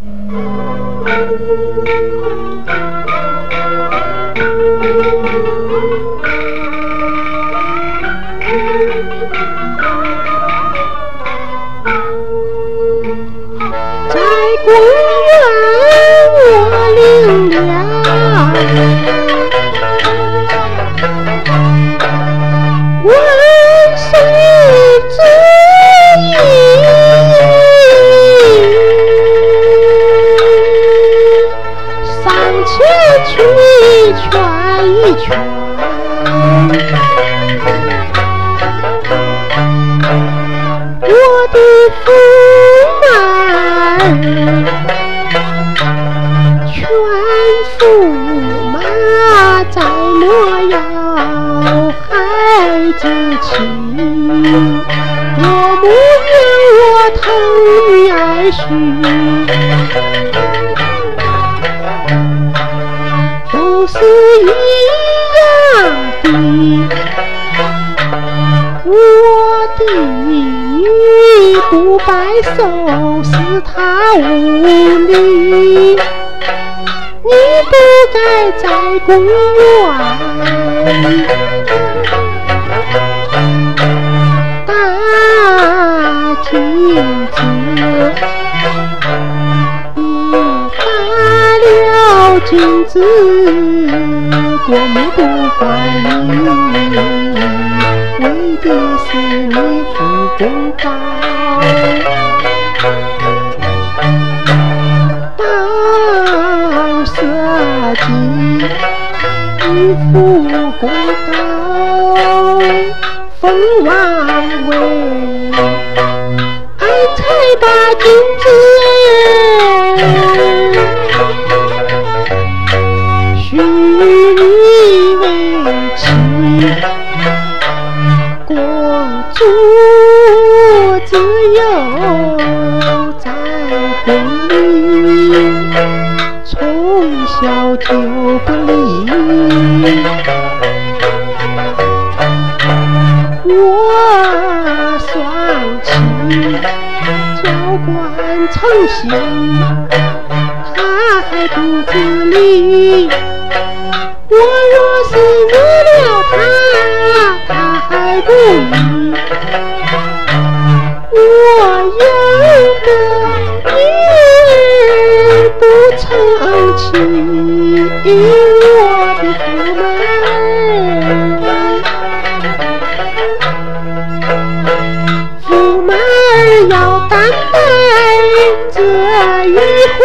在我的驸马儿，劝驸马再莫要孩子气，我不愿我疼女儿婿，白首是他无礼，你不该在公园打金子，你打了金子，国母不怪你。为的是你父公高，当社稷你父公高，封王位，俺才把金子许你为妻。公主自幼在宫里，从小就不离。我双亲教官诚信，他还不自理。我若是惹有个女儿不成器，我的驸马儿，驸马儿要担待这一回。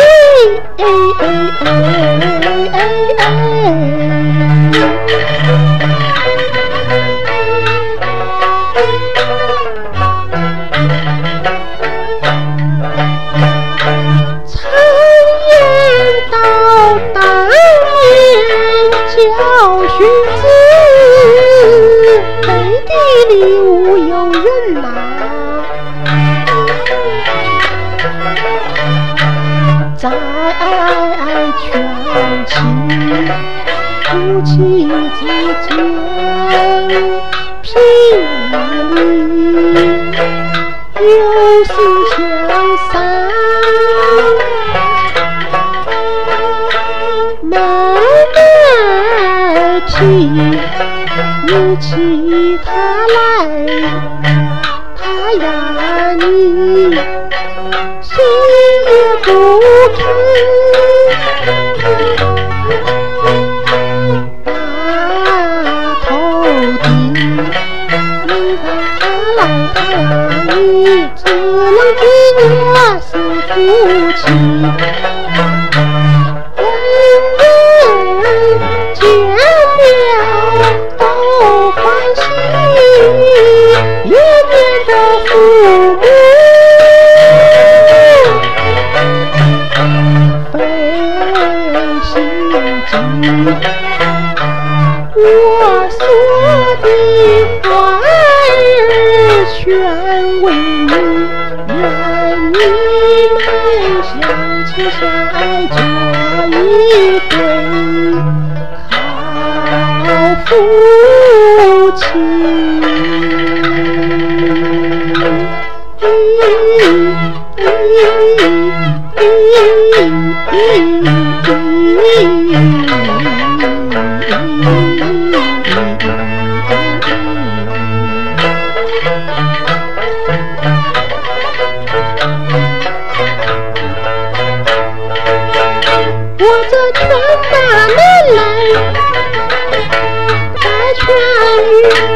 里无有人呐、再劝亲，夫妻之间评理，有时相伤，慢慢提，你起他来，他呀你。谁也不肯把头低，你让他来，他呀你，只能给我是夫妻。父母我说的话儿全为你，愿你们相亲相爱这一对好夫妻。我这全大年来，再劝与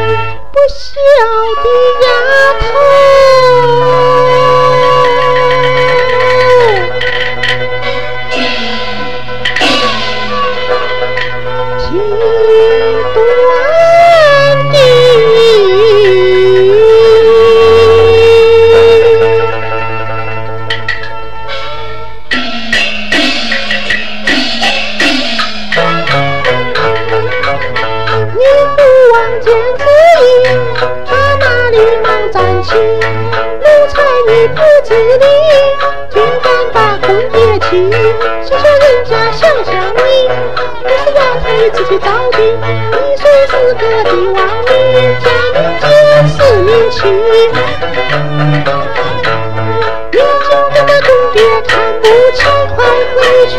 忙站起，奴才你不自理，竟敢把公爹气，谢谢人家想想你，你是丫头你自己找的，你虽是个的王女，家里见是名气，你就这么公爹看不起，快回去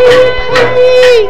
赔。